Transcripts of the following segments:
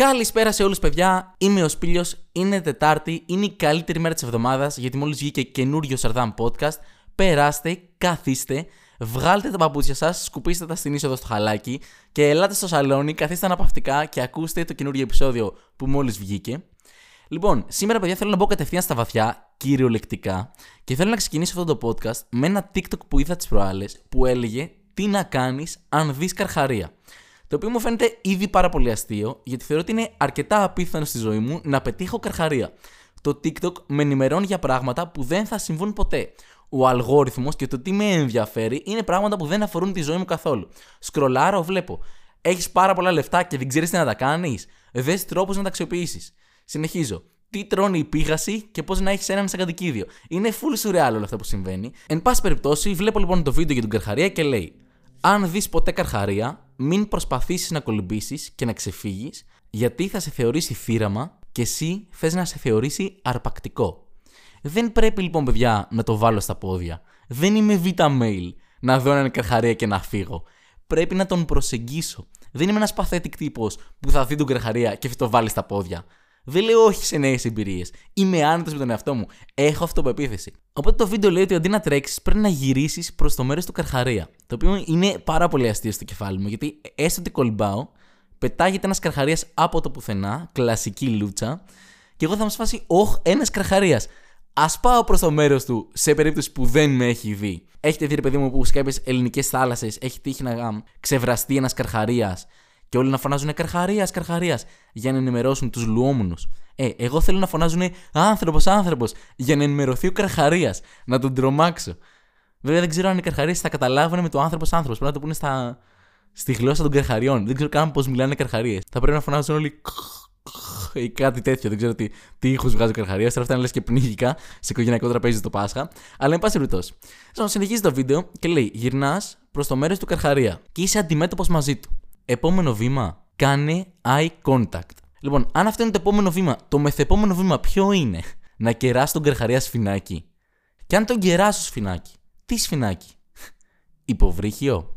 Καλησπέρα σε όλους, παιδιά. Είμαι ο Σπίλιος. Είναι Τετάρτη. Είναι η καλύτερη μέρα της εβδομάδας γιατί μόλις βγήκε καινούριο Σαρδάμ podcast. Περάστε, καθίστε, βγάλτε τα παπούτσια σας, σκουπίστε τα στην είσοδο στο χαλάκι και ελάτε στο σαλόνι, καθίστε αναπαυτικά και ακούστε το καινούριο επεισόδιο που μόλις βγήκε. Λοιπόν, σήμερα, παιδιά, θέλω να μπω κατευθείαν στα βαθιά, κυριολεκτικά, και θέλω να ξεκινήσω αυτό το podcast με ένα TikTok που είδα τις προάλλες που έλεγε τι να κάνεις αν δεις καρχαρία. Το οποίο μου φαίνεται ήδη πάρα πολύ αστείο, γιατί θεωρώ ότι είναι αρκετά απίθανο στη ζωή μου να πετύχω καρχαρία. Το TikTok με ενημερώνει για πράγματα που δεν θα συμβούν ποτέ. Ο αλγόριθμος και το τι με ενδιαφέρει είναι πράγματα που δεν αφορούν τη ζωή μου καθόλου. Σκρολάρω, βλέπω. Έχεις πάρα πολλά λεφτά και δεν ξέρεις τι να τα κάνεις. Δες τρόπους να τα αξιοποιήσεις. Συνεχίζω. Τι τρώνε η πίγαση και πώς να έχεις έναν σαν κατοικίδιο. Είναι full surreal όλο αυτό που συμβαίνει. Εν πάση περιπτώσει, βλέπω λοιπόν το βίντεο για τον Καρχαρία και λέει: Αν δεις ποτέ Καρχαρία, μην προσπαθήσεις να κολυμπήσεις και να ξεφύγεις, γιατί θα σε θεωρήσει θύραμα και εσύ θες να σε θεωρήσει αρπακτικό. Δεν πρέπει λοιπόν, παιδιά, να το βάλω στα πόδια. Δεν είμαι β' mail να δω έναν καρχαρία και να φύγω. Πρέπει να τον προσεγγίσω. Δεν είμαι ένας pathetic τύπος που θα δει τον καρχαρία και θα το βάλει στα πόδια. Δεν λέω όχι σε νέες εμπειρίες. Είμαι άνετος με τον εαυτό μου. Έχω αυτοπεποίθηση. Οπότε το βίντεο λέει ότι αντί να τρέξεις, πρέπει να γυρίσεις προς το μέρος του καρχαρία. Το οποίο είναι πάρα πολύ αστείο στο κεφάλι μου, γιατί έστω ότι κολυμπάω, πετάγεται ένας καρχαρίας από το πουθενά, κλασική λούτσα, και εγώ θα μου σφάσει, Ωχ, ένας καρχαρίας. Α πάω προς το μέρος του σε περίπτωση που δεν με έχει δει. Έχετε δει, ρε παιδί μου, που σε κάποιες ελληνικές θάλασσες έχει τύχει να ξεβραστεί ένας καρχαρίας και όλοι να φωνάζουν Καρχαρίας, Καρχαρίας για να ενημερώσουν τους λουόμουνους. Ε, εγώ θέλω να φωνάζουν άνθρωπος, άνθρωπος για να ενημερωθεί ο Καρχαρίας, να τον τρομάξω. Βέβαια δεν ξέρω αν οι Καρχαρίες θα καταλάβουν με το άνθρωπος άνθρωπος. Πρέπει να το πούνε στα... στη γλώσσα των Καρχαριών. Δεν ξέρω καν πώς μιλάνε οι Καρχαρίες. Θα πρέπει να φωνάζουν όλοι ή κάτι τέτοιο. Δεν ξέρω τι, τι ήχους βγάζει ο Καρχαρίας. Τώρα αυτά είναι λες και πνίγικα σε οικογενειακό τραπέζι το Πάσχα. Αλλά εν πάση περιπτώσει. Συνεχίζει το βίντεο και λέει: Γυρνάς προς το μέρος του Καρχαρία και είσαι αντιμέτωπος μαζί του. Επόμενο βήμα, κάνε eye contact. Λοιπόν, αν αυτό είναι το επόμενο βήμα, το μεθεπόμενο βήμα ποιο είναι, να κεράσει τον καρχαρία σφινάκι. Και αν τον κεράσω σφινάκι, τι σφινάκι, υποβρύχιο.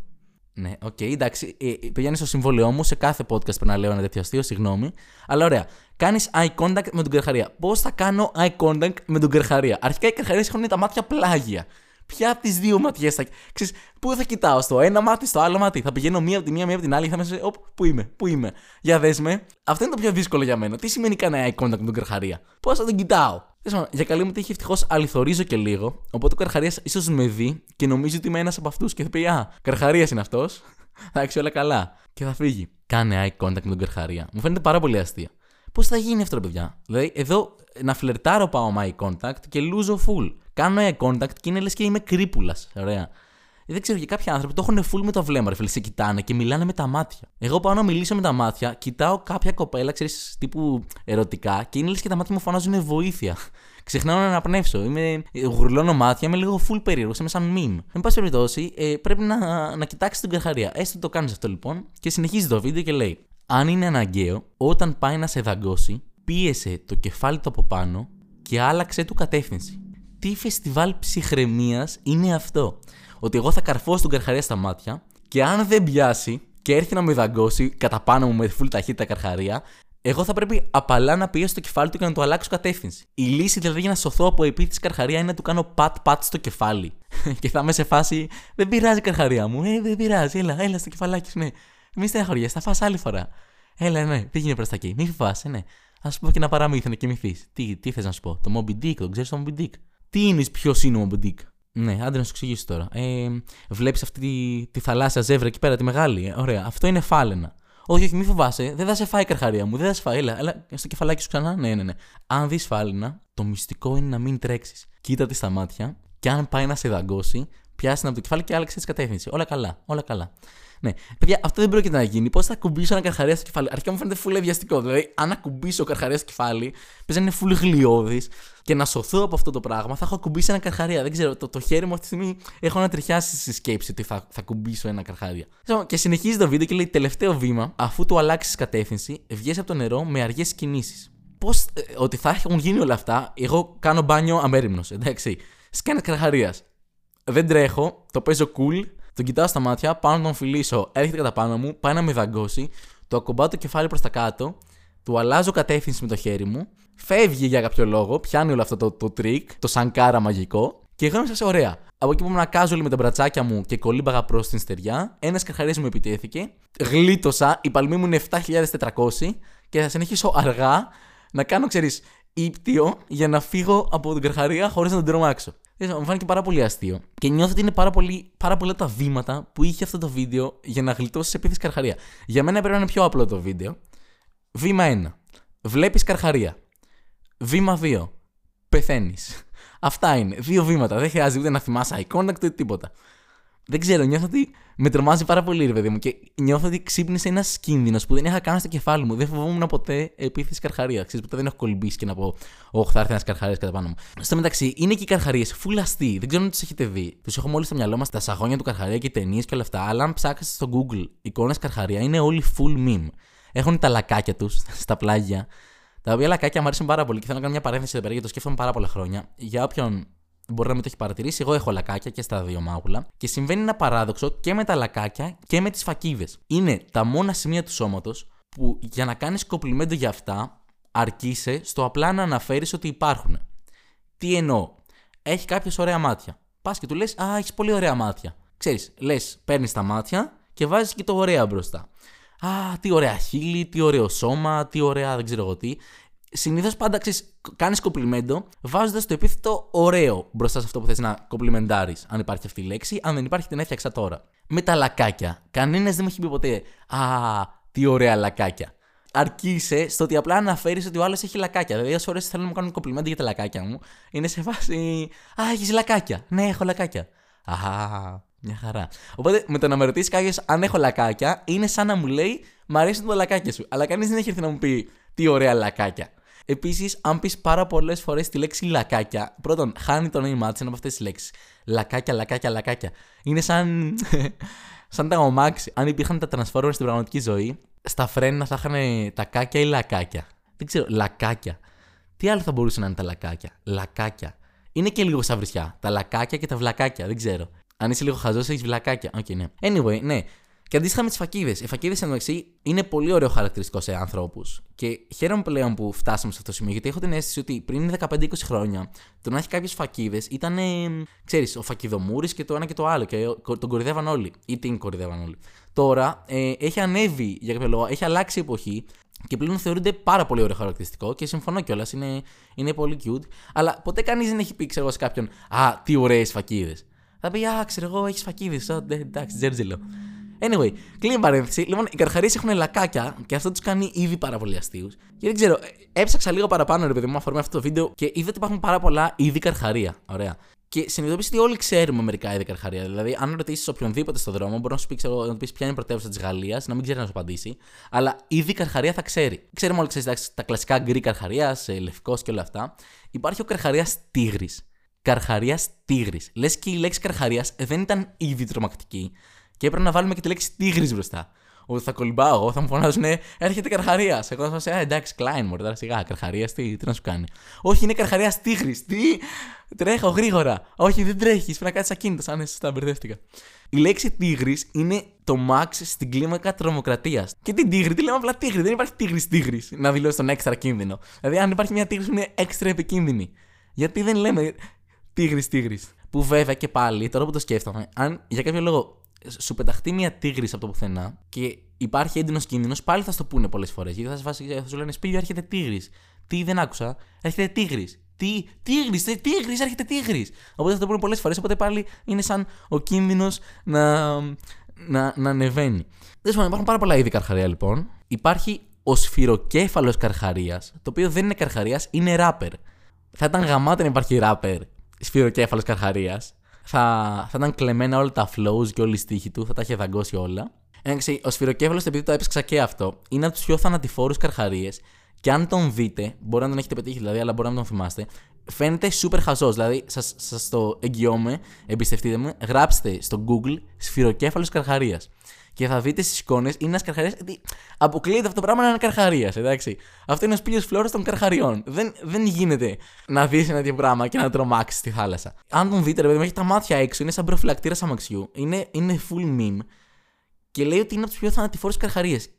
Ναι, οκ, okay, εντάξει. Ε, ε πηγαίνεις στο συμβόλαιό μου, σε κάθε podcast πρέπει να λέω ένα τέτοιο αστείο, συγγνώμη. Αλλά ωραία. Κάνεις eye contact με τον καρχαρία. Πώς θα κάνω eye contact με τον καρχαρία. Αρχικά οι καρχαρίες έχουν τα μάτια πλάγια. Ποια από τις δύο ματιές θα. Ξέρεις, πού θα κοιτάω, στο ένα μάτι, στο άλλο μάτι; Θα πηγαίνω μία από τη μία, μία από την άλλη. Θα με σε. πού είμαι, πού είμαι. Για δες με. Αυτό είναι το πιο δύσκολο για μένα. Τι σημαίνει κανένα eye contact με τον Καρχαρία; Πώς θα τον κοιτάω; Για καλή μου τύχη, ευτυχώς αληθορίζω και λίγο. Οπότε ο Καρχαρίας ίσως με δει και νομίζει ότι είμαι ένας από αυτούς και θα πει Α, Καρχαρίας είναι αυτός. Εντάξει, όλα καλά. Και θα φύγει. Κάνε eye contact με τον Καρχαρία. Μου φαίνεται πάρα πολύ αστεία. Πώς θα γίνει αυτό, παιδιά; Δηλαδή, εδώ να φλερτάρω πάω με eye contact και λούζω full. Κάνω eye contact και είναι λες και είμαι κρύπουλας. Ωραία. Δεν ξέρω, για κάποιοι άνθρωποι το έχουν full με το βλέμμα, ρε φίλε. Σε κοιτάνε και μιλάνε με τα μάτια. Εγώ πάω να μιλήσω με τα μάτια, κοιτάω κάποια κοπέλα, ξέρεις, τύπου ερωτικά και είναι λες και τα μάτια μου φωνάζουν βοήθεια. Ξεχνάω να αναπνεύσω. Είμαι, γουρλώνω μάτια, είμαι λίγο full περίεργος, είμαι σαν meme. Εν πάση περιπτώσει, ε, πρέπει να, να κοιτάξεις την καρχαρία. Έστω το κάνεις αυτό λοιπόν και συνεχίζεις το βίντεο και λέει: Αν είναι αναγκαίο, όταν πάει να σε δαγκώσει, πίεσε το κεφάλι του από πάνω και άλλαξε του κατεύθυνση τι φεστιβάλ ψυχραιμίας είναι αυτό; Ότι εγώ θα καρφώσω τον καρχαρία στα μάτια και αν δεν πιάσει και έρθει να με δαγκώσει κατά πάνω μου με φουλ ταχύτητα καρχαρία, εγώ θα πρέπει απαλά να πιέσω το κεφάλι του και να του αλλάξω κατεύθυνση. Η λύση δηλαδή για να σωθώ από επίθεση καρχαρία είναι να του κάνω πατ-πατ στο κεφάλι. και θα είμαι σε φάση. Δεν πειράζει καρχαρία μου. Ε, δεν πειράζει. Έλα, έλα στο κεφαλάκι σου, ναι. Μη στεναχωριέ, θα φας άλλη φορά. Έλα, ναι, πήγαινε προς τα εκεί. Μη φοβάσαι, ναι. Α σου πω και ένα παραμύθι να κοιμηθείς. Τι, τι θες να σου πω, το Moby Dick, το ξέρεις το Moby Dick; Τι είναι, ποιος είναι ο Moby Ναι, άντε να σου εξηγήσω τώρα. Ε, Βλέπεις αυτή τη, τη θαλάσσια ζεύρα εκεί πέρα, τη μεγάλη; Ε, ωραία, αυτό είναι φάλαινα. Όχι, όχι, μη φοβάσαι, δεν θα σε φάει η καρχαρία μου, δεν θα σε φάει. Έλα, έλα στο κεφαλάκι σου ξανά. Ναι, ναι, ναι. Αν δεις φάλαινα, το μυστικό είναι να μην τρέξεις. Κοίτα τη στα μάτια και αν πάει να σε δαγκώσει, πιάσει από το κεφάλι και άλλαξε τη κατεύθυνση. Όλα καλά, όλα καλά. Ναι. Παιδιά, αυτό δεν πρόκειται να γίνει. Πώς θα ακουμπήσω ένα καρχαρία στο κεφάλι; Αρχικά μου φαίνεται φουλ βιαστικό. Δηλαδή, αν ακουμπήσω καρχαρία στο κεφάλι, παίζει να είναι φουλ γλιώδη και να σωθώ από αυτό το πράγμα, θα έχω ακουμπήσει ένα καρχαρία. Δεν ξέρω, το, το χέρι μου αυτή τη στιγμή έχω να τριχιάσει στη σκέψη ότι θα, θα ακουμπήσω ένα καρχαρία. Και συνεχίζει το βίντεο και λέει: Τελευταίο βήμα, αφού του αλλάξεις κατεύθυνση, βγαίνει από το νερό με αργές κινήσεις. Πώς, ε, ότι θα έχουν γίνει όλα αυτά, εγώ κάνω μπάνιο αμέριμνος, εντάξει. Σκάνες καρχαρίας. Δεν τρέχω, το παίζω cool, τον κοιτάω στα μάτια, πάω να τον φιλήσω, έρχεται κατά πάνω μου, πάει να με δαγκώσει, το ακουμπάω το κεφάλι προς τα κάτω, του αλλάζω κατεύθυνση με το χέρι μου, φεύγει για κάποιο λόγο, πιάνει όλο αυτό το, το trick, το σανκάρα μαγικό, και εγώ είμαι σε ωραία. Από εκεί που ήμουν κάζολη με τα μπρατσάκια μου και κολύμπαγα προς την στεριά, ένας καρχαρίας μου επιτέθηκε. Γλίτωσα, η παλμή μου είναι 7.400 και θα συνεχίσω αργά να κάνω, ξέρεις, ύπτιο για να φύγω από την καρχαρία χωρίς να τον τρομάξω. Μου φάνηκε πάρα πολύ αστείο. Και νιώθω ότι είναι πάρα, πολύ, πάρα πολλά τα βήματα που είχε αυτό το βίντεο για να γλιτώσει επίθεση καρχαρία. Για μένα πρέπει να είναι πιο απλό το βίντεο. Βήμα 1. Βλέπεις καρχαρία. Βήμα 2. Πεθαίνεις. Αυτά είναι. Δύο βήματα. Δεν χρειάζεται ούτε να θυμάσαι eye contact ούτε τίποτα. Δεν ξέρω, νιώθω ότι με τρομάζει πάρα πολύ, ρε παιδί μου. Και νιώθω ότι ξύπνησε ένας κίνδυνος που δεν είχα κάνει στο κεφάλι μου. Δεν φοβόμουν ποτέ επίθεση καρχαρία. Ξέρεις, ποτέ δεν έχω κολυμπήσει και να πω, Όχι, θα έρθει ένας καρχαρίας κατά πάνω μου. Στο μεταξύ, είναι και οι καρχαρίες φουλαστοί. Δεν ξέρω αν τους έχετε δει. Τους έχω μόλις στο μυαλό μας τα σαγόνια του καρχαρία και ταινίες και όλα αυτά. Αλλά αν ψάξετε στο Google εικόνες καρχαρία, είναι όλοι full meme. Έχουν τα λακάκια τους στα πλάγια. Τα οποία λακάκια μου αρέσουν πάρα πολύ και θέλω να κάνω μια παρένθεση εδώ πέρα γιατί το σκέφτομαι πάρα πολλά χρόνια. Για όποιον μπορεί να μην το έχει παρατηρήσει, εγώ έχω λακάκια και στα δύο μάγουλα και συμβαίνει ένα παράδοξο και με τα λακάκια και με τις φακίδες. Είναι τα μόνα σημεία του σώματος που για να κάνεις κοπλιμέντο για αυτά αρκείσαι στο απλά να αναφέρεις ότι υπάρχουν. Τι εννοώ; Έχει κάποιος ωραία μάτια. Πας και του λες: Α, έχεις πολύ ωραία μάτια. Ξέρεις, λες, παίρνεις τα μάτια και βάζεις και το ωραία μπροστά. Α, τι ωραία χείλη, τι ωραίο σώμα, τι ωραία δεν ξέρω εγώ τι. Συνήθως πάντα ξέρεις, κάνεις κοπλιμέντο βάζοντας το επίθετο ωραίο μπροστά σε αυτό που θες να κοπλιμεντάρεις. Αν υπάρχει αυτή η λέξη, αν δεν υπάρχει, την έφτιαξα τώρα. Με τα λακάκια. Κανένας δεν μου έχει πει ποτέ Α, τι ωραία λακάκια. Αρκείσαι στο ότι απλά αναφέρεις ότι ο άλλος έχει λακάκια. Δηλαδή, όσες φορές θέλω να μου κάνουν κοπλιμέντο για τα λακάκια μου, είναι σε φάση Α, έχεις λακάκια. Ναι, έχω λακάκια. Αχ, μια χαρά. Οπότε με το να με ρωτήσεις κάποιος αν έχω λακάκια, είναι σαν να μου λέει Μ' αρέσουν τα λακάκια σου. Αλλά κανείς δεν έχει έρθει να μου πει τι ωραία λακάκια. Επίσης, αν πεις πάρα πολλές φορές τη λέξη λακάκια, πρώτον, χάνει το νόημά της από αυτές τις λέξεις. Λακάκια, λακάκια, λακάκια. Είναι σαν. σαν το αμάξι. Αν υπήρχαν τα transformers στην πραγματική ζωή, στα φρένα θα είχαν τακάκια ή λακάκια. Δεν ξέρω, λακάκια. Τι άλλο θα μπορούσε να είναι τα λακάκια; Λακάκια. Είναι και λίγο σαν βρισιά. Τα λακάκια και τα βλακάκια, δεν ξέρω. Αν είσαι λίγο χαζός, έχεις βλακάκια. Ok, okay, ναι. Anyway, ναι. Και αντίστοιχα με τις φακίδες. Οι φακίδες μεταξύ είναι πολύ ωραίο χαρακτηριστικό σε ανθρώπους. Και χαίρομαι πλέον που φτάσαμε σε αυτό το σημείο, γιατί έχω την αίσθηση ότι πριν 15-20 χρόνια το να έχει κάποιες φακίδες ήταν, ξέρεις, ο φακιδομούρης και το ένα και το άλλο. Και τον κορυδεύαν όλοι. Ή την κορυδεύαν όλοι. Τώρα ε, έχει ανέβει για κάποιο λόγο, έχει αλλάξει η εποχή και πλέον θεωρούνται πάρα πολύ ωραίο χαρακτηριστικό και συμφωνώ κιόλας, είναι, είναι πολύ cute. Αλλά ποτέ κανείς δεν έχει πει, ξέρω σε κάποιον, Α, τι ωραίες φακίδες. Θα πει, Α, ξέρω εγώ, έχεις φακίδες. Εντάξει, τζέρτζελο. Anyway, κλείνει η παρένθεση. Λοιπόν, οι καρχαρίες έχουν λακάκια και αυτό τους κάνει ήδη πάρα πολύ αστείους. Και δεν ξέρω, έψαξα λίγο παραπάνω ρε παιδί μου αφορμή αυτό το βίντεο και είδα ότι υπάρχουν πάρα πολλά είδη καρχαρία. Ωραία. Και συνειδητοποίησα ότι όλοι ξέρουμε μερικά είδη καρχαρία. Δηλαδή, αν ρωτήσεις οποιονδήποτε στον δρόμο, μπορεί να σου πει, ξέρω, να του πεις ποια είναι η πρωτεύουσα της Γαλλίας, να μην ξέρει να σου απαντήσει. Αλλά είδη καρχαρία θα ξέρει. Ξέρουμε όλοι ξέρεις, τα κλασικά γκρι καρχαρίας, ε, λευκός και όλα αυτά. Υπάρχει ο καρχαρίας τίγρης. Καρχαρίας τίγρης. Λες και η λέξη καρχαρίας δεν ήταν ήδη τρομακτική. Και έπρεπε να βάλουμε και τη λέξη τίγρης μπροστά. Ότι θα κολυμπάω εγώ, θα μου φωνάζουν Εγώ καρχαρίας. Εγώ θα σα πω, εντάξει, Κλάιν μου, τώρα σιγά, καρχαρίας, τι, τι να σου κάνει. Όχι, είναι καρχαρίας τίγρης. Τι, τρέχω γρήγορα. Όχι, δεν τρέχεις, πρέπει να κάτσεις ακίνητος. Αν είσαι στα μπερδεύτηκα. Η λέξη τίγρης είναι το max στην κλίμακα τρομοκρατίας. Και την τίγρη, τι λέμε απλά τίγρη. Δεν υπάρχει τίγρης τίγρης να δηλώσεις τον έξτρα κίνδυνο. Δηλαδή, αν υπάρχει μια τίγρη που είναι έξτρα επικίνδυνη. Γιατί δεν λέμε τίγρης τίγρης. Που βέβαια και πάλι, τώρα που το σκέφτομαι, αν για κάποιο λόγο σου πεταχτεί μια τίγρης από το πουθενά και υπάρχει έντονος κίνδυνος, πάλι θα στο πούνε πολλές φορές. Γιατί θα, σας, θα σου λένε Σπίλιο, έρχεται τίγρης. Τι δεν άκουσα, έρχεται τίγρης. Τι, τίγρης, τίγρης, έρχεται τίγρης. Οπότε θα το πούνε πολλές φορές, οπότε πάλι είναι σαν ο κίνδυνος να, να, να ανεβαίνει. Δεν υπάρχουν πάρα πολλά είδη καρχαρία λοιπόν. Υπάρχει ο σφυροκέφαλος καρχαρίας, το οποίο δεν είναι καρχαρίας, είναι ράπερ. Θα ήταν γαμάτα να υπάρχει ράπερ σφυροκέφαλος καρχαρίας θα, θα ήταν κλεμμένα όλα τα flows και όλη η στίχη του, θα τα είχε δαγκώσει όλα. Εντάξει, ο Σφυροκέφαλος, επειδή το έψαξα και αυτό, είναι από τους πιο θανατηφόρους καρχαρίες. Και αν τον δείτε, μπορεί να τον έχετε πετύχει δηλαδή, αλλά μπορεί να τον θυμάστε, φαίνεται super χαζός. Δηλαδή, σας το εγγυώμαι, εμπιστευτείτε με, γράψτε στο Google Σφυροκέφαλος Καρχαρίας και θα δείτε στις εικόνες είναι ένας καρχαρίας. Γιατί αποκλείεται αυτό το πράγμα να είναι καρχαρίας, εντάξει. Αυτό είναι ο σπίτι φλόρος των καρχαριών. Δεν, δεν γίνεται να δεις ένα τέτοιο πράγμα και να τρομάξεις στη θάλασσα. Αν τον δείτε, ρε παιδί μου, έχει τα μάτια έξω, είναι σαν προφυλακτήρα αμαξιού. Είναι, είναι full meme. Και λέει ότι είναι από του πιο θανατηφόρου καρχαρίες.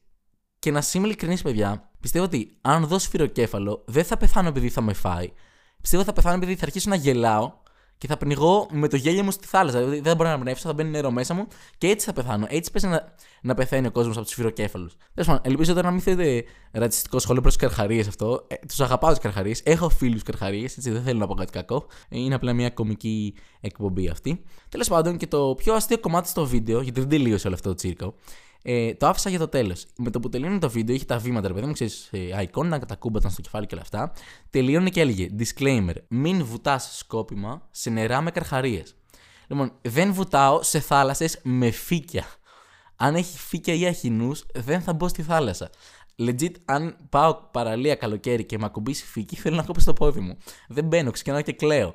Και να είμαι ειλικρινής, παιδιά, Πιστεύω ότι αν δω σφυροκέφαλο, δεν θα πεθάνω επειδή θα με φάει. Πιστεύω ότι θα πεθάνω επειδή θα αρχίσω να γελάω και θα πνιγώ με το γέλιο μου στη θάλασσα. Δηλαδή δεν μπορώ να πνεύσω, θα μπαίνει νερό μέσα μου και έτσι θα πεθάνω. Έτσι πέσει να, να πεθαίνει ο κόσμος από τους σφυροκέφαλους. Τέλος πάντων, ελπίζω τώρα να μην θέλετε ρατσιστικό σχόλιο προς του καρχαρίες αυτό. Ε, τους αγαπάω του καρχαρίες. Έχω φίλους καρχαρίες, έτσι δεν θέλω να πω κάτι κακό. Είναι απλά μια κομική εκπομπή αυτή. Τέλος πάντων, και το πιο αστείο κομμάτι στο βίντεο, γιατί δεν τελείωσε όλο αυτό το τσίρκο, ε, το άφησα για το τέλος. Με το που τελείωνε το βίντεο, είχε τα βήματα, ρε παιδί μου, ξέρεις, ε, εικόνα, τα κούμπαταν στο κεφάλι και όλα αυτά. Τελείωνε και έλεγε Disclaimer. Μην βουτάς σκόπιμα σε νερά με καρχαρίες. Λοιπόν, δεν βουτάω σε θάλασσες με φύκια. Αν έχει φύκια ή αχινούς, δεν θα μπω στη θάλασσα. Legit, αν πάω παραλία καλοκαίρι και με ακουμπήσει φύκη, θέλω να κόψω το πόδι μου. Δεν μπαίνω, ξεκινάω και κλαίω.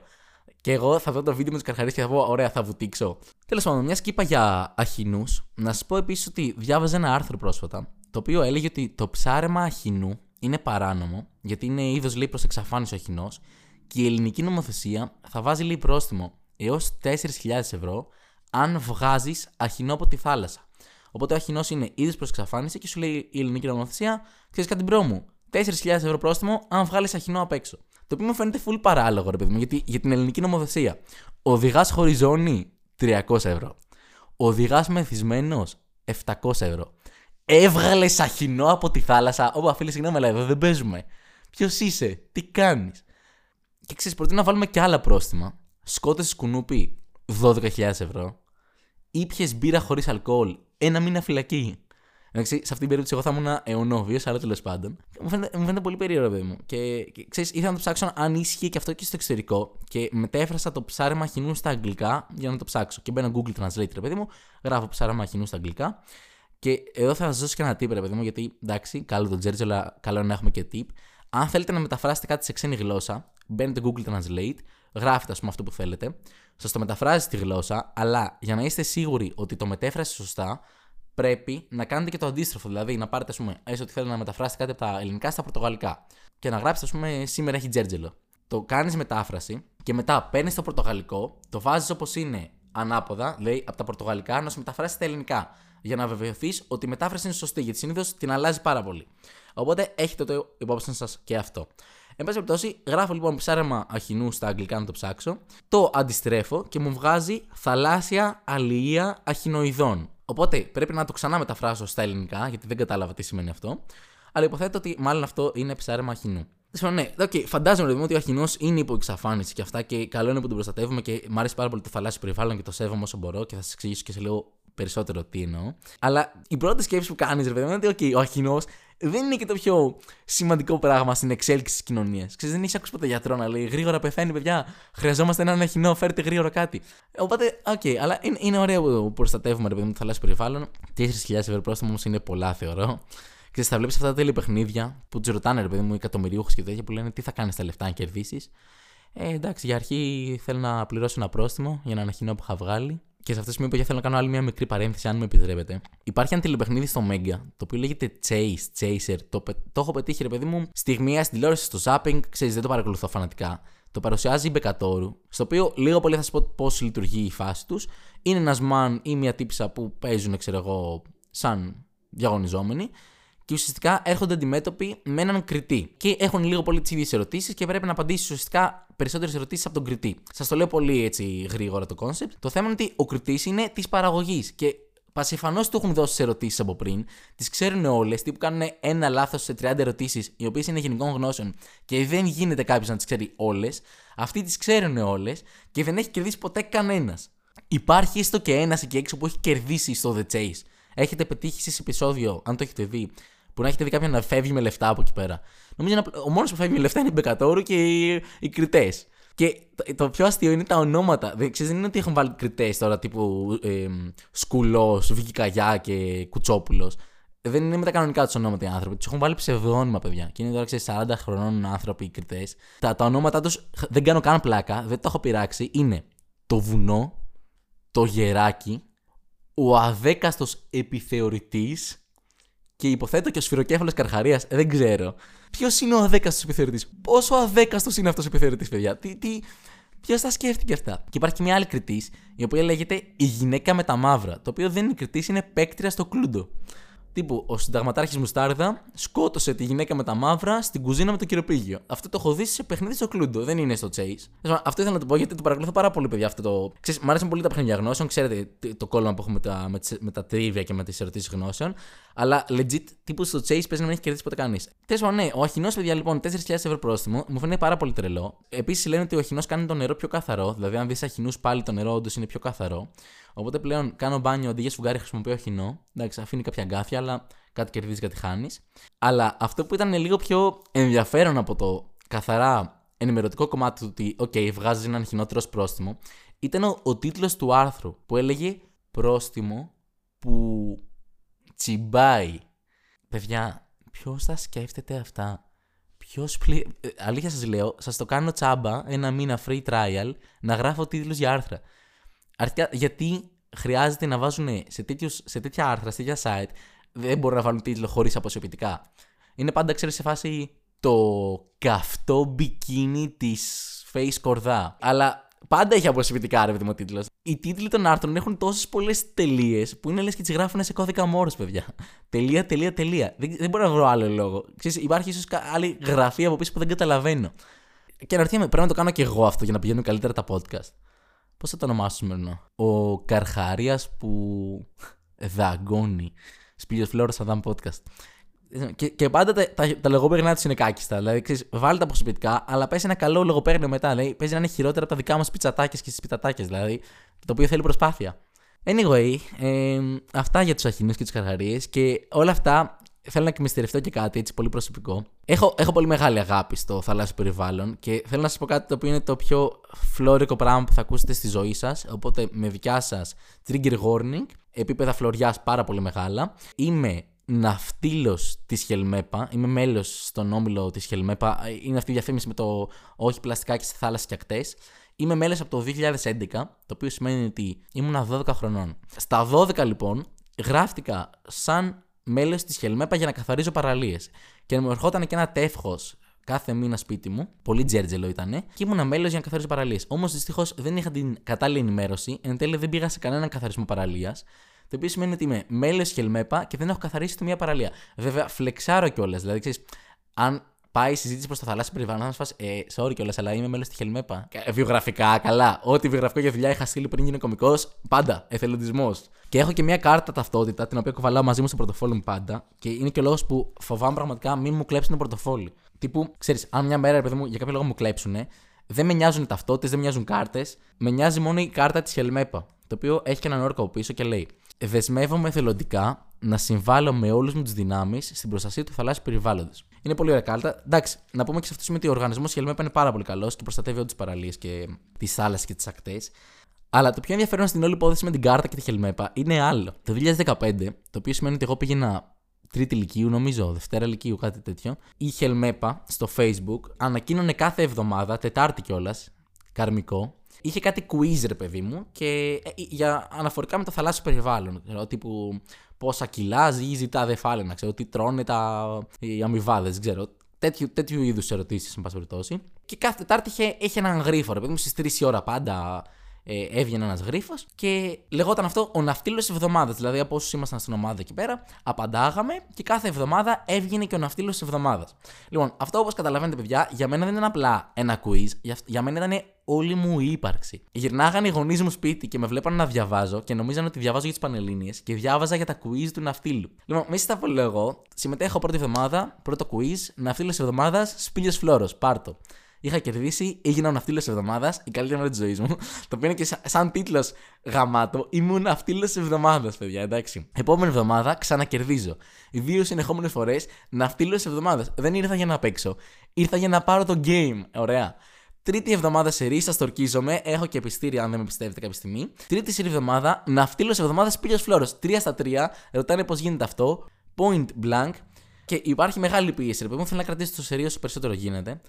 Και εγώ θα δω το βίντεο με του καρχαρίες και θα πω: Ωραία, θα βουτήξω. Τέλος πάντων, μιας και είπα για αχινούς, να σας πω επίσης ότι διάβαζα ένα άρθρο πρόσφατα, το οποίο έλεγε ότι το ψάρεμα αχινού είναι παράνομο, γιατί είναι είδος λέει προς εξαφάνιση ο αχινός, και η ελληνική νομοθεσία θα βάζει λέει πρόστιμο έως 4.000 ευρώ αν βγάζεις αχινό από τη θάλασσα. Οπότε ο αχινός είναι είδος προς εξαφάνιση και σου λέει η ελληνική νομοθεσία: Ξέρεις κάτι bro μου, 4.000 ευρώ πρόστιμο αν βγάλεις αχινό απ' έξω. Το οποίο μου φαίνεται full παράλογο, ρε παιδί μου, γιατί για την ελληνική νομοθεσία. Οδηγάς χωρίς ζώνη 300 ευρώ. Οδηγάς μεθυσμένος 700 ευρώ. Έβγαλες αχινό από τη θάλασσα. Ωπα φίλε, συγγνώμη, αλλά εδώ δεν παίζουμε. Ποιος είσαι, τι κάνεις; Και ξέρεις, προτείνω να βάλουμε και άλλα πρόστιμα. Σκότε σκουνούπι 12.000 ευρώ. Ήπιες μπύρα χωρίς αλκοόλ. Ένα μήνα φυλακή. Εντάξει, σε αυτήν την περίπτωση εγώ θα ήμουν αιωνόβιος, αλλά τέλος πάντων. Μου φαίνεται, μου φαίνεται πολύ περίεργο, παιδί μου. Και, και ξέρεις, ήθελα να το ψάξω αν ίσχυε και αυτό και στο εξωτερικό. Και μετέφρασα το ψάρεμα χινού στα αγγλικά για να το ψάξω. Και μπαίνω Google Translate, ρε παιδί μου, γράφω ψάρεμα χινού στα αγγλικά. Και εδώ θα σας δώσω και ένα tip, ρε παιδί μου, γιατί εντάξει, καλό το Τζέρτζο, αλλά καλό να έχουμε και tip. Αν θέλετε να μεταφράσετε κάτι σε ξένη γλώσσα, μπαίνετε Google Translate, γράφετε ας πούμε αυτό που θέλετε, σας το μεταφράζεις στη γλώσσα, αλλά για να είστε σίγουροι ότι το μετέφρασες σωστά, πρέπει να κάνετε και το αντίστροφο. Δηλαδή να πάρετε, ας πούμε, έστω ότι θέλετε να μεταφράσετε κάτι από τα ελληνικά στα πορτογαλικά. Και να γράψετε, ας πούμε, σήμερα έχει τζέρτζελο. Το κάνεις μετάφραση και μετά παίρνεις το πορτογαλικό, το βάζεις όπως είναι ανάποδα, δηλαδή από τα πορτογαλικά, να σου μεταφράσεις τα ελληνικά. Για να βεβαιωθείς ότι η μετάφραση είναι σωστή, γιατί συνήθως την αλλάζει πάρα πολύ. Οπότε έχετε το υπόψη σας και αυτό. Εν πάση περιπτώσει, γράφω λοιπόν ψάρεμα αχινού στα αγγλικά να το ψάξω. Το αντιστρέφω και μου βγάζει θαλάσσια αλληλεία αχινοειδών. Οπότε πρέπει να το ξανά μεταφράσω στα ελληνικά, γιατί δεν κατάλαβα τι σημαίνει αυτό. Αλλά υποθέτω ότι μάλλον αυτό είναι ψάρεμα αχινού. Ναι, okay, φαντάζομαι ότι ο αχινός είναι υπό εξαφάνιση και αυτά και καλό είναι που τον προστατεύουμε και μου αρέσει πάρα πολύ το θαλάσσιο περιβάλλον και το σέβομαι όσο μπορώ και θα σας εξηγήσω και σε λίγο περισσότερο τι εννοώ. Αλλά η πρώτη σκέψη που κάνεις, ρε παιδί είναι ότι okay, ο αχινός δεν είναι και το πιο σημαντικό πράγμα στην εξέλιξη της κοινωνίας. Ξέρετε, δεν έχεις ακούσει ποτέ γιατρό να λέει γρήγορα πεθαίνει, παιδιά. Χρειαζόμαστε έναν αχινό, φέρτε γρήγορα κάτι. Οπότε, ok, okay, αλλά είναι, είναι ωραίο που προστατεύουμε, ρε παιδί μου, το θαλάσσιο περιβάλλον. 4.000 ευρώ πρόστιμο όμως είναι πολλά, θεωρώ. Και θα βλέπεις αυτά τα τέλεια παιχνίδια που τους ρωτάνε, ρε παιδί μου, εκατομμυρίουχους και τέτοια που λένε τι θα κάνεις τα λεφτά αν κερδίσεις; Ε, εντάξει, για αρχή θέλω να πληρώσω ένα πρόστιμο για έναν αχινό που είχα βγάλει. Και σε αυτό το σημείο που θέλω να κάνω άλλη μια μικρή παρένθεση, αν μου επιτρέπετε. Υπάρχει ένα τηλεπαιχνίδι στο Mega, το οποίο λέγεται Chase, Chaser. Το, το έχω πετύχει, ρε παιδί μου, στιγμιαία στην τηλεόραση στο zapping. Ξέρεις, δεν το παρακολουθώ φανατικά. Το παρουσιάζει η Μπεκατόρου, στο οποίο λίγο πολύ θα σας πω πώς λειτουργεί η φάση τους. Είναι ένας man ή μια τύπισσα που παίζουν, ξέρω εγώ, σαν διαγωνιζόμενοι και ουσιαστικά έρχονται αντιμέτωποι με έναν κριτή. Και έχουν λίγο πολύ τις ίδιες ερωτήσεις και πρέπει να απαντήσει ουσιαστικά περισσότερες ερωτήσεις από τον κριτή. Σας το λέω πολύ έτσι γρήγορα το concept. Το θέμα είναι ότι ο κριτής είναι της παραγωγής και Πασιφανώ του έχουν δώσει ερωτήσεις από πριν, τις ξέρουν όλες, τι που κάνουν ένα λάθος σε 30 ερωτήσεις, οι οποίες είναι γενικών γνώσεων και δεν γίνεται κάποιος να τις ξέρει όλες. Αυτοί τις ξέρουν όλες και δεν έχει κερδίσει ποτέ κανένας. Υπάρχει έστω και ένας εκεί έξω που έχει κερδίσει στο The Chase. Έχετε πετύχει σε επεισόδιο, αν το έχετε δει, που να έχετε δει κάποιον να φεύγει με λεφτά από εκεί πέρα. Νομίζω ο μόνος που φεύγει με λεφτά είναι οι Μπεκατόρου και οι, οι κριτές. Και το, το, πιο αστείο είναι τα ονόματα. Δεν, ξέρεις, δεν είναι ότι έχουν βάλει κριτές τώρα τύπου ε, Σκουλός, Βίκυ Καγιά και Κουτσόπουλος. Δεν είναι με τα κανονικά τους ονόματα οι άνθρωποι. Τους έχουν βάλει ψευδόνυμα, παιδιά. Και είναι τώρα ξέρεις, 40 χρονών άνθρωποι οι κριτές. Τα, τα ονόματά τους δεν κάνω καν πλάκα, δεν το έχω πειράξει. Είναι το βουνό, το γεράκι, ο αδέκαστος επιθεωρητής και υποθέτω και ο σφυροκέφαλος Καρχαρίας, δεν ξέρω. Ποιος είναι ο αδέκαστος επιθεωρητής; Πόσο αδέκαστος είναι αυτός ο επιθεωρητής, παιδιά; Τι, τι... Ποιος τα σκέφτηκε αυτά; Και υπάρχει και μια άλλη κριτής, η οποία λέγεται Η γυναίκα με τα μαύρα. Το οποίο δεν είναι κριτής, είναι παίκτρια στο κλούντο. Τύπου, ο συνταγματάρχης Μουστάρδα σκότωσε τη γυναίκα με τα μαύρα στην κουζίνα με το κυροπήγιο. Αυτό το έχω δει σε παιχνίδι στο κλούντο, δεν είναι στο Chase. Αυτό ήθελα να το πω γιατί το παρακολουθώ πάρα πολύ, παιδιά. Αυτό το... Ξέρεις, μ' αρέσουν πολύ τα παιχνίδια γνώσεων, ξέρετε το κόλλημα που έχω με τα, με, με τα τρίβια και με τις ερωτήσεις γνώσεων. Αλλά legit, τύπου στο Chase παίζει να μην έχει κερδίσει ποτέ κανείς. Τέλος πάντων, ναι, ο Αχινός, παιδιά, λοιπόν, 4.000 ευρώ πρόστιμο, μου φαίνεται πάρα πολύ τρελό. Επίσης λένε ότι ο Αχινός κάνει το νερό πιο καθαρό, δηλαδή αν δεις Αχινούς πάλι το νερό όντως είναι πιο καθαρό. Οπότε πλέον κάνω μπάνιο αντί για σφουγγάρι χρησιμοποιώ Αχινό. Εντάξει, αφήνει κάποια γκάφια, αλλά κάτι κερδίζει, κάτι χάνεις. Αλλά αυτό που ήταν λίγο πιο ενδιαφέρον από το καθαρά ενημερωτικό κομμάτι του ότι, OK, βγάζεις έναν χινότερο πρόστιμο, ήταν ο, ο τίτλος του άρθρου που έλεγε Πρόστιμο που τσιμπάει. Παιδιά, ποιος θα σκέφτεται αυτά; Ποιος πλη... Ε, αλήθεια σας λέω, σας το κάνω τσάμπα ένα μήνα free trial να γράφω τίτλους για άρθρα. Αρχικά, γιατί χρειάζεται να βάζουν σε, τέτοιους, σε τέτοια άρθρα, σε τέτοια site, δεν μπορούν να βάλουν τίτλο χωρίς αποσιοποιητικά. Είναι πάντα, ξέρεις, σε φάση το καυτό μπικίνι της face κορδά. Αλλά πάντα έχει αποσιοποιητικά, ρε παιδί μου, τίτλος. Οι τίτλοι των άρθρων έχουν τόσες πολλές τελείες που είναι λες και τις γράφουν σε κώδικα μόρο, παιδιά. τελεία, τελεία, τελεία. Δεν, δεν μπορώ να βρω άλλο λόγο. Ξέρεις, υπάρχει ίσως άλλη γραφή από πίσω που δεν καταλαβαίνω. Και αναρωτιέμαι, πρέπει να το κάνω και εγώ αυτό για να πηγαίνουν καλύτερα τα podcast. Πώς θα το ονομάσω σημερινό. Ο Καρχαρία που δαγκώνει. Σπίλιος Φλόρο Αδάμ Podcast. Και, και πάντα τα, τα, τα λογοπαίγνια τους είναι κάκιστα. Δηλαδή, ξέρεις, βάλει τα αποσυπητικά, αλλά πες ένα καλό λογοπαίγνιο μετά. Δηλαδή, παίζει να είναι χειρότερα από τα δικά μας πιτσατάκια και στι πιτσατάκια. Δηλαδή, το οποίο θέλει προσπάθεια. Anyway, ε, αυτά για τους αχινού και τι καρχαρίες. Και όλα αυτά θέλω να εκμυστηρευτώ και κάτι έτσι πολύ προσωπικό. Έχω, έχω πολύ μεγάλη αγάπη στο θαλάσσιο περιβάλλον και θέλω να σας πω κάτι το οποίο είναι το πιο φλόρικο πράγμα που θα ακούσετε στη ζωή σας. Οπότε με δικιά σας trigger warning, επίπεδα φλωριάς πάρα πολύ μεγάλα. Είμαι ναυτίλος της Χελμέπα. Είμαι μέλος στον όμιλο της Χελμέπα. Είναι αυτή η διαφήμιση με το όχι πλαστικά σε θάλασσε και ακτές. Είμαι μέλος από το 2011, το οποίο σημαίνει ότι ήμουν 12 χρονών. Στα 12 λοιπόν γράφτηκα σαν μέλο της Χελμέπα για να καθαρίζω παραλίες. Και μου ερχόταν και ένα τεύχος κάθε μήνα σπίτι μου. Πολύ τζέρτζελο ήταν. Και ήμουν μέλος για να καθαρίζω παραλίες. Όμως δυστυχώς δεν είχα την κατάλληλη ενημέρωση. Εν τέλει δεν πήγα σε κανέναν καθαρισμό παραλίας. Το οποίο σημαίνει ότι είμαι μέλος Χελμέπα και δεν έχω καθαρίσει τη μία παραλία. Βέβαια, φλεξάρω κιόλας. Δηλαδή, ξέρεις, αν πάει η συζήτηση προς το θαλάσσιο περιβάλλον, να μα ε, sorry κιόλας, αλλά είμαι μέλος στη Χελμέπα. Ε, βιογραφικά, καλά. Ό,τι βιογραφικό για δουλειά είχα στείλει πριν γίνω κωμικός, πάντα. Εθελοντισμός. Και έχω και μια κάρτα ταυτότητα, την οποία κουβαλάω μαζί μου στο πορτοφόλι μου πάντα. Και είναι και ο λόγος που φοβάμαι πραγματικά μην μου κλέψουν το πορτοφόλι. Τύπου, ξέρεις, αν μια μέρα, παιδί μου, για κάποιο λόγο μου κλέψουν, δεν με νοιάζουν οι ταυτότητες, δεν με νοιάζουν κάρτες. Με νοιάζει μόνο η κάρτα της Χελμέπα. Το οποίο έχει και έναν όρκο από πίσω και λέει: Δεσμεύομαι εθελοντικά να συμβάλλω με όλους μου τι δυνάμεις στην προστασία του θαλάσσιου περιβάλλοντος. Είναι πολύ ωραία κάρτα. Εντάξει, να πούμε και σε αυτό το σημείο ότι ο οργανισμός Χελμέπα είναι πάρα πολύ καλός και προστατεύει όλε τις παραλίες και τις θάλασσες και τις ακτές. Αλλά το πιο ενδιαφέρον στην όλη υπόθεση με την κάρτα και τη Χελμέπα είναι άλλο. Το 2015, το οποίο σημαίνει ότι εγώ πήγαινα τρίτη ηλικίου, νομίζω, δευτέρα ηλικίου, κάτι τέτοιο. Η Χελμέπα στο Facebook ανακοίνωνε κάθε εβδομάδα, Τετάρτη κιόλας, καρμικό, είχε κάτι quiz, ρε παιδί μου, και ε, για αναφορικά με το θαλάσσιο περιβάλλον. Τύπου πόσα κιλά ζύγει τα αδεφάλαινα, ξέρω, τι τρώνε τα... οι αμοιβάδες, ξέρω. Τέτοιου, τέτοιου είδους ερωτήσεις, εν πάση περιπτώσει. Και κάθε Τετάρτη είχε, είχε έναν γρίφο, ρε παιδί μου, στις 3 η ώρα πάντα ε, έβγαινε ένας γρίφος και λεγόταν αυτό ο ναυτίλος εβδομάδας. Δηλαδή, από όσους ήμασταν στην ομάδα εκεί πέρα, απαντάγαμε και κάθε εβδομάδα έβγαινε και ο ναυτίλος εβδομάδας. Λοιπόν, αυτό όπως καταλαβαίνετε, παιδιά, για μένα δεν είναι απλά ένα quiz, για, για μένα ήταν όλη μου η ύπαρξη. Γυρνάγανε οι γονείς μου σπίτι και με βλέπαν να διαβάζω και νομίζαν ότι διαβάζω για τις Πανελίνε και διάβαζα για τα quiz του ναυτίλου. Λοιπόν, μέσα στα πω εγώ, συμμετέχω πρώτη εβδομάδα, πρώτο quiz, ναυτίλος εβδομάδας, σπίλιος φλόρος, πάρτο είχα κερδίσει, έγινα ο ναυτίλο εβδομάδας, η καλύτερη μέρα της ζωής μου. Το οποίο είναι και σαν τίτλος γαμάτο. Ήμουν ναυτίλο εβδομάδας, παιδιά, εντάξει. Επόμενη εβδομάδα ξανακερδίζω. Δύο συνεχόμενες φορές ναυτίλο εβδομάδας. Δεν ήρθα για να παίξω. Ήρθα για να πάρω το game. Ωραία. Τρίτη εβδομάδα σε ρίσα, στορκίζομαι. Έχω και επιστήρια, αν δεν με πιστεύετε κάποια στιγμή. Τρίτη σειρή εβδομάδα, ναυτίλο εβδομάδας, πήλιο φλόρος. Τρία στα τρία, ρωτάνε πώς γίνεται αυτό. Point blank. Και υπάρχει μεγάλη πίεση. Ρε, θέλω να κρατήσω το σερίο όσο περισσότερο γίνεται.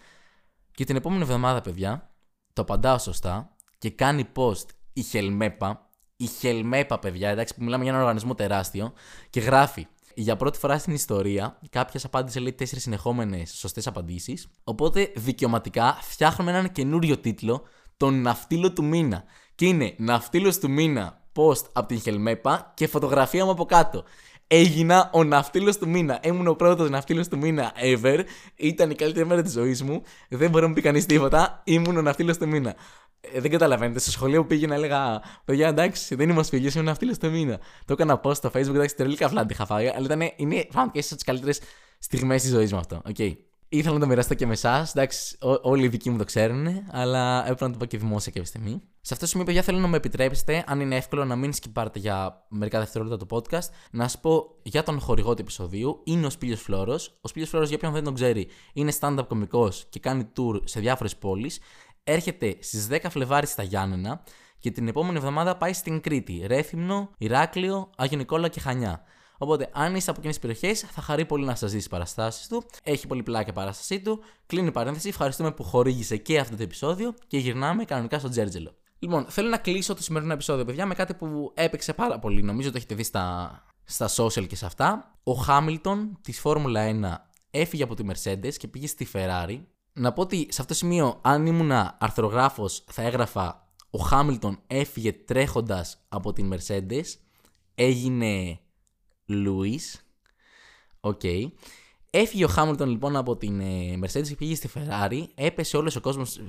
Και την επόμενη εβδομάδα, παιδιά, το απαντάω σωστά και κάνει post η Χελμέπα. Η Χελμέπα, παιδιά, εντάξει, που μιλάμε για ένα οργανισμό τεράστιο και γράφει. Για πρώτη φορά στην ιστορία, κάποιος απάντησε λέει τέσσερις συνεχόμενες σωστές απαντήσεις. Οπότε δικαιωματικά φτιάχνουμε έναν καινούριο τίτλο, τον ναυτίλο του μήνα. Και είναι ναυτίλος του μήνα post από την Χελμέπα και φωτογραφία μου από κάτω. Έγινα ο ναυτίλος του μήνα. Ήμουν ο πρώτος ναυτίλος του μήνα ever. Ήταν η καλύτερη μέρα της ζωής μου. Δεν μπορεί να μου πει κανείς τίποτα. Ήμουν ο ναυτίλος του μήνα. Ε, δεν καταλαβαίνετε. Στο σχολείο που πήγαινα έλεγα Παιδιά, εντάξει, δεν είμαι φίλο, είμαι ναυτίλος του μήνα. Το έκανα post στο Facebook, εντάξει, τρελή καφλά είχα φάει. Αλλά ήταν, είναι πραγματικά ίσω τις καλύτερες στιγμές της ζωής μου αυτό. Okay. Ήθελα να το μοιραστώ και με εσάς. Εντάξει, όλοι οι δικοί μου το ξέρουν, αλλά έπρεπε να το πω και δημόσια κάποια στιγμή. Σε αυτό το σημείο, παιδιά, θέλω να με επιτρέψετε, αν είναι εύκολο να μην σκυπάρετε για μερικά δευτερόλεπτα το podcast, να σας πω για τον χορηγό του επεισοδίου. Είναι ο Σπίλιος Φλόρο. Ο Σπίλιος Φλόρο, για ποιον δεν τον ξέρει, είναι stand-up κωμικός και κάνει tour σε διάφορες πόλεις. Έρχεται στις 10 Φλεβάρι στα Γιάννενα και την επόμενη εβδομάδα πάει στην Κρήτη, Ρέθυμνο, Ηράκλειο, Άγιο Νικόλα και Χανιά. Οπότε, αν είστε από εκείνες τις περιοχές, θα χαρεί πολύ να σας δει τις παραστάσεις του. Έχει πολύ πλάκα η παράστασή του. Κλείνει η παρένθεση. Ευχαριστούμε που χορήγησε και αυτό το επεισόδιο και γυρνάμε κανονικά στο Τζέρτζελο. Λοιπόν, θέλω να κλείσω το σημερινό επεισόδιο, παιδιά, με κάτι που έπαιξε πάρα πολύ. Νομίζω το έχετε δει στα, στα social και σε αυτά. Ο Χάμιλτον της Φόρμουλα 1 έφυγε από τη Mercedes και πήγε στη Ferrari. Να πω ότι σε αυτό το σημείο, αν ήμουν αρθρογράφος, θα έγραφα ο Χάμιλτον έφυγε τρέχοντας από την Mercedes. Έγινε Λούις. Οκ. Έφυγε ο Χάμιλτον λοιπόν από την ε, Mercedes και πήγε στη Ferrari. Έπεσε όλος ο κόσμος. Ε,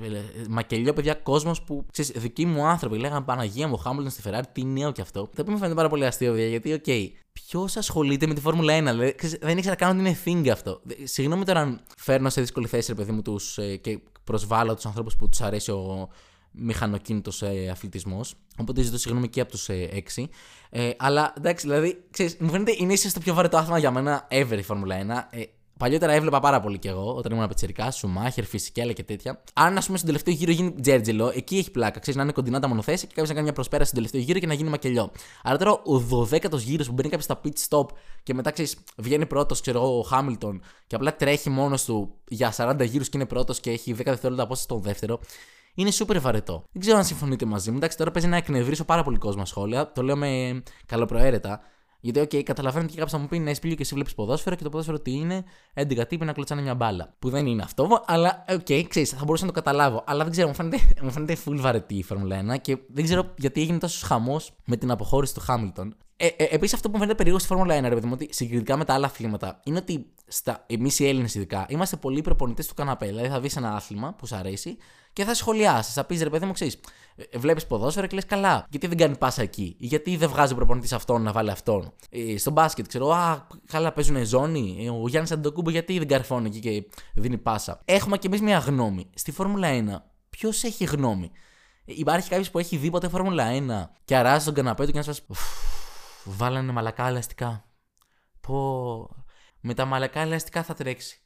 μακελιό, παιδιά, κόσμος που. Ξέρεις, δικοί μου άνθρωποι λέγανε Παναγία μου, ο Χάμιλτον στη Ferrari, τι νέο κι αυτό. Το οποίο μου φαίνεται πάρα πολύ αστείο, παιδιά, γιατί, ok, okay, ποιος ασχολείται με τη Φόρμουλα 1, δηλαδή, ξέρεις, δεν ήξερα καν ότι είναι thing αυτό. Συγγνώμη τώρα αν φέρνω σε δύσκολη θέση, ρε παιδί μου, τους, ε, και προσβάλλω τους ανθρώπους που τους αρέσει ο, μηχανοκίνητος ε, αθλητισμός. Οπότε ζητώ συγγνώμη και από τους ε, έξι. Ε, αλλά εντάξει, δηλαδή, ξέρεις, μου φαίνεται είναι ίσω το πιο βαρετό άθλημα για μένα ever η Φόρμουλα 1. Ε, παλιότερα έβλεπα πάρα πολύ κι εγώ όταν ήμουν πετσερικά, Σουμάχερ, φυσικά και τέτοια. Αν ας πούμε στον τελευταίο γύρο γίνει τζέρτζελο, εκεί έχει πλάκα. Ξέρεις να είναι κοντινά τα μονοθέσια και κάποιος να κάνει μια προσπέραση στον τελευταίο γύρο και να γίνει μακελιό. Αλλά τώρα ο 12ο γύρος που μπαίνει κάποιος στα pit stop και μετά ξέρεις, βγαίνει πρώτος, ξέρω εγώ, ο Χάμιλτον και απλά τρέχει μόνος του για 40 γύρους και είναι πρώτος και έχει 10 δευτερόλεπτα απόσταση στον δεύτερο είναι super βαρετό. Δεν ξέρω αν συμφωνείτε μαζί μου. Εντάξει, τώρα παίζει να εκνευρίσω πάρα πολύ κόσμο σχόλια. Το λέω με καλοπροαίρετα. Γιατί, ok, okay, καταλαβαίνω και κάποιος θα μου πει ναι, Σπήλιο και εσύ βλέπεις ποδόσφαιρο και το ποδόσφαιρο τι είναι, 11 τύποι να κλωτσάνε μια μπάλα. Που δεν είναι αυτό, αλλά ok, okay, ξέρεις, θα μπορούσα να το καταλάβω. Αλλά δεν ξέρω, μου φαίνεται, μου φαίνεται full βαρετή η Φόρμουλα 1 και δεν ξέρω γιατί έγινε τόσο χαμός με την αποχώρηση του Χάμιλτον. Ε, ε, Επίσης, αυτό που μου φαίνεται περίεργο στη Φόρμουλα 1, ρε παιδί μου, ότι συγκριτικά με τα άλλα αθλήματα, είναι ότι εμείς οι Έλληνες ειδικά είμαστε πολύ προπονητές του καναπέ. Δηλαδή, θα δεις ένα άθλημα που σου αρέσει και θα σχολιάσεις. Θα πεις ρε παιδί μου, ξέρεις, ε, βλέπεις ποδόσφαιρο και λες καλά. Γιατί δεν κάνει πάσα εκεί, γιατί δεν βγάζει ο προπονητής αυτόν να βάλει αυτόν; Ε, στο μπάσκετ, ξέρω, Α, καλά παίζουν ζώνη. Ε, ο Γιάννης Αντοκούμπο, γιατί δεν καρφώνει εκεί και δίνει πάσα; Έχουμε κι εμείς μια γνώμη. Στη Φόρμουλα 1, ποιος έχει γνώμη; Ε, υπάρχει κάποιος που έχει δει ποτέ Φόρμουλα 1 και αράζει τον καναπέ του και να σας. Βάλανε μαλακά ελαστικά. Πω. Με τα μαλακά ελαστικά θα τρέξει.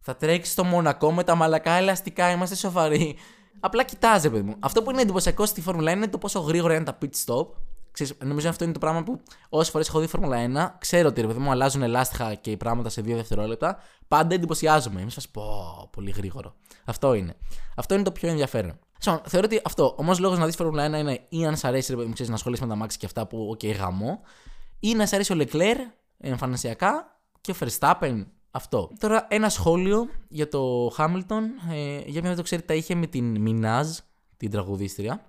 Θα τρέξει στο Μονακό με τα μαλακά ελαστικά, είμαστε σοβαροί. Απλά κοιτάζει, παιδί μου. Αυτό που είναι εντυπωσιακό στη Φόρμουλα 1 είναι το πόσο γρήγορα είναι τα pit stop. Ξέρεις, νομίζω αυτό είναι το πράγμα που όσες φορές έχω δει Φόρμουλα 1, ξέρω ότι ρε παιδί μου αλλάζουν ελάστιχα και οι πράγματα σε δύο δευτερόλεπτα. Πάντα εντυπωσιάζομαι. Είμαι σα πω πολύ γρήγορο. Αυτό είναι. Αυτό είναι το πιο ενδιαφέρον. So, θεωρώ ότι αυτό. Ο μόνος λόγος να δεις Φόρμουλα 1 είναι ή αν σ' αρέσει ρε παιδί μου, ξέρεις, να ασχολείσαι με τ' αμάξια και αυτά που, ok, okay, γαμώ, ή να σ' αρέσει ο Leclerc εμφανισιακά και ο Verstappen αυτό. Τώρα ένα σχόλιο για το Hamilton. Ε, για ποιον δεν το ξέρει, τα είχε με την Μινάζ, την τραγουδίστρια.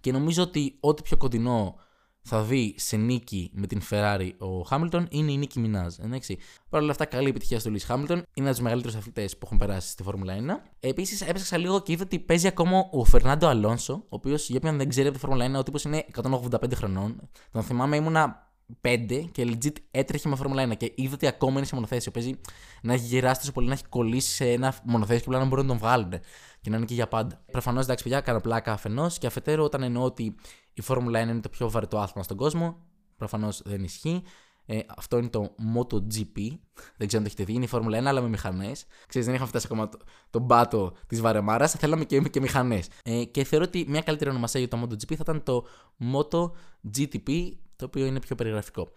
Και νομίζω ότι ό,τι πιο κοντινό θα δει σε νίκη με την Ferrari ο Χάμιλτον είναι η νίκη Μινάζ. Εντάξει. Παρ' όλα αυτά, καλή επιτυχία στο Λουί Χάμιλτον. Είναι ένας από του μεγαλύτερου αθλητές που έχουν περάσει στη Φόρμουλα 1. Επίσης, έψαξα λίγο και είδα ότι παίζει ακόμα ο Φερνάντο Αλόνσο, ο οποίος για όποιον δεν ξέρει από τη Φόρμουλα 1, ο τύπος είναι 185 χρονών. Τον θυμάμαι, ήμουνα 5 και legit έτρεχε με Φόρμουλα 1 και είδε ότι ακόμα είναι σε μονοθέσιο. Παίζει να έχει γεράσει τόσο πολύ, να έχει κολλήσει σε ένα μονοθέσιο και πλέον να μπορούν να τον βγάλουν και να είναι και για πάντα. Προφανώς εντάξει, παιδιά, κάνω πλάκα αφενός και αφετέρου όταν εννοώ ότι η Φόρμουλα 1 είναι το πιο βαρετό άθλημα στον κόσμο, προφανώς δεν ισχύει. Ε, αυτό είναι το MotoGP. Δεν ξέρω αν το έχετε δει. Είναι η Φόρμουλα 1, αλλά με μηχανές. Ξέρετε, δεν είχαμε φτάσει ακόμα το, τον πάτο της βαρεμάρας. Θέλαμε και, και μηχανές. Ε, και θεωρώ ότι μια καλύτερη ονομασία για το MotoGP θα ήταν το MotoΓΤΠ το οποίο είναι πιο περιγραφικό.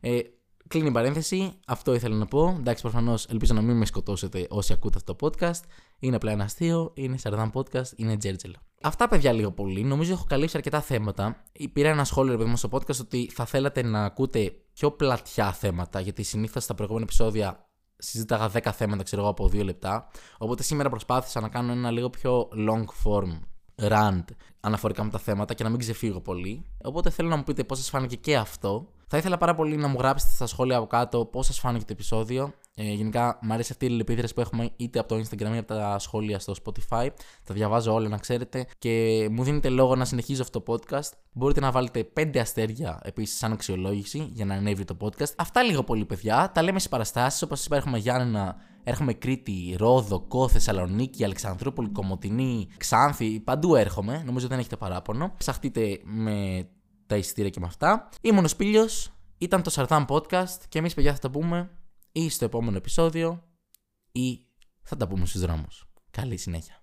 Ε, κλείνει η παρένθεση. Αυτό ήθελα να πω. Εντάξει, προφανώς ελπίζω να μην με σκοτώσετε όσοι ακούτε αυτό το podcast. Είναι απλά ένα αστείο, είναι Σαρδάμ podcast, είναι Τζέρτζελ. Αυτά, παιδιά, λίγο πολύ. Νομίζω έχω καλύψει αρκετά θέματα. Πήρα ένα σχόλιο, παιδί μου, στο podcast ότι θα θέλατε να ακούτε πιο πλατιά θέματα, γιατί συνήθως στα προηγούμενα επεισόδια συζήταγα 10 θέματα, ξέρω εγώ, από 2 λεπτά. Οπότε σήμερα προσπάθησα να κάνω ένα λίγο πιο long form rant αναφορικά με τα θέματα και να μην ξεφύγω πολύ. Οπότε θέλω να μου πείτε πώς σας φάνηκε και αυτό. Θα ήθελα πάρα πολύ να μου γράψετε στα σχόλια από κάτω πώς σας φάνηκε το επεισόδιο. Ε, γενικά, μου αρέσει αυτή η αλληλεπίδραση που έχουμε είτε από το Instagram είτε από τα σχόλια στο Spotify. Τα διαβάζω όλα, να ξέρετε. Και μου δίνετε λόγο να συνεχίζω αυτό το podcast. Μπορείτε να βάλετε 5 αστέρια επίσης σαν αξιολόγηση για να ανέβει το podcast. Αυτά λίγο πολύ, παιδιά. Τα λέμε στι παραστάσεις. Όπως σας είπα, έχουμε Γιάννενα, έρχομαι Κρήτη, Ρόδο, Κό, Θεσσαλονίκη, Αλεξανδρούπολη, Κομωτινή, Ξάνθη. Παντού έρχομαι. Νομίζω δεν έχετε παράπονο. Ψαχτείτε με τα εισιτήρια και με αυτά. Ήμουν ο Σπίλιος, ήταν το Σαρδάμ Podcast και εμείς παιδιά θα τα πούμε ή στο επόμενο επεισόδιο ή θα τα πούμε στους δρόμους. Καλή συνέχεια.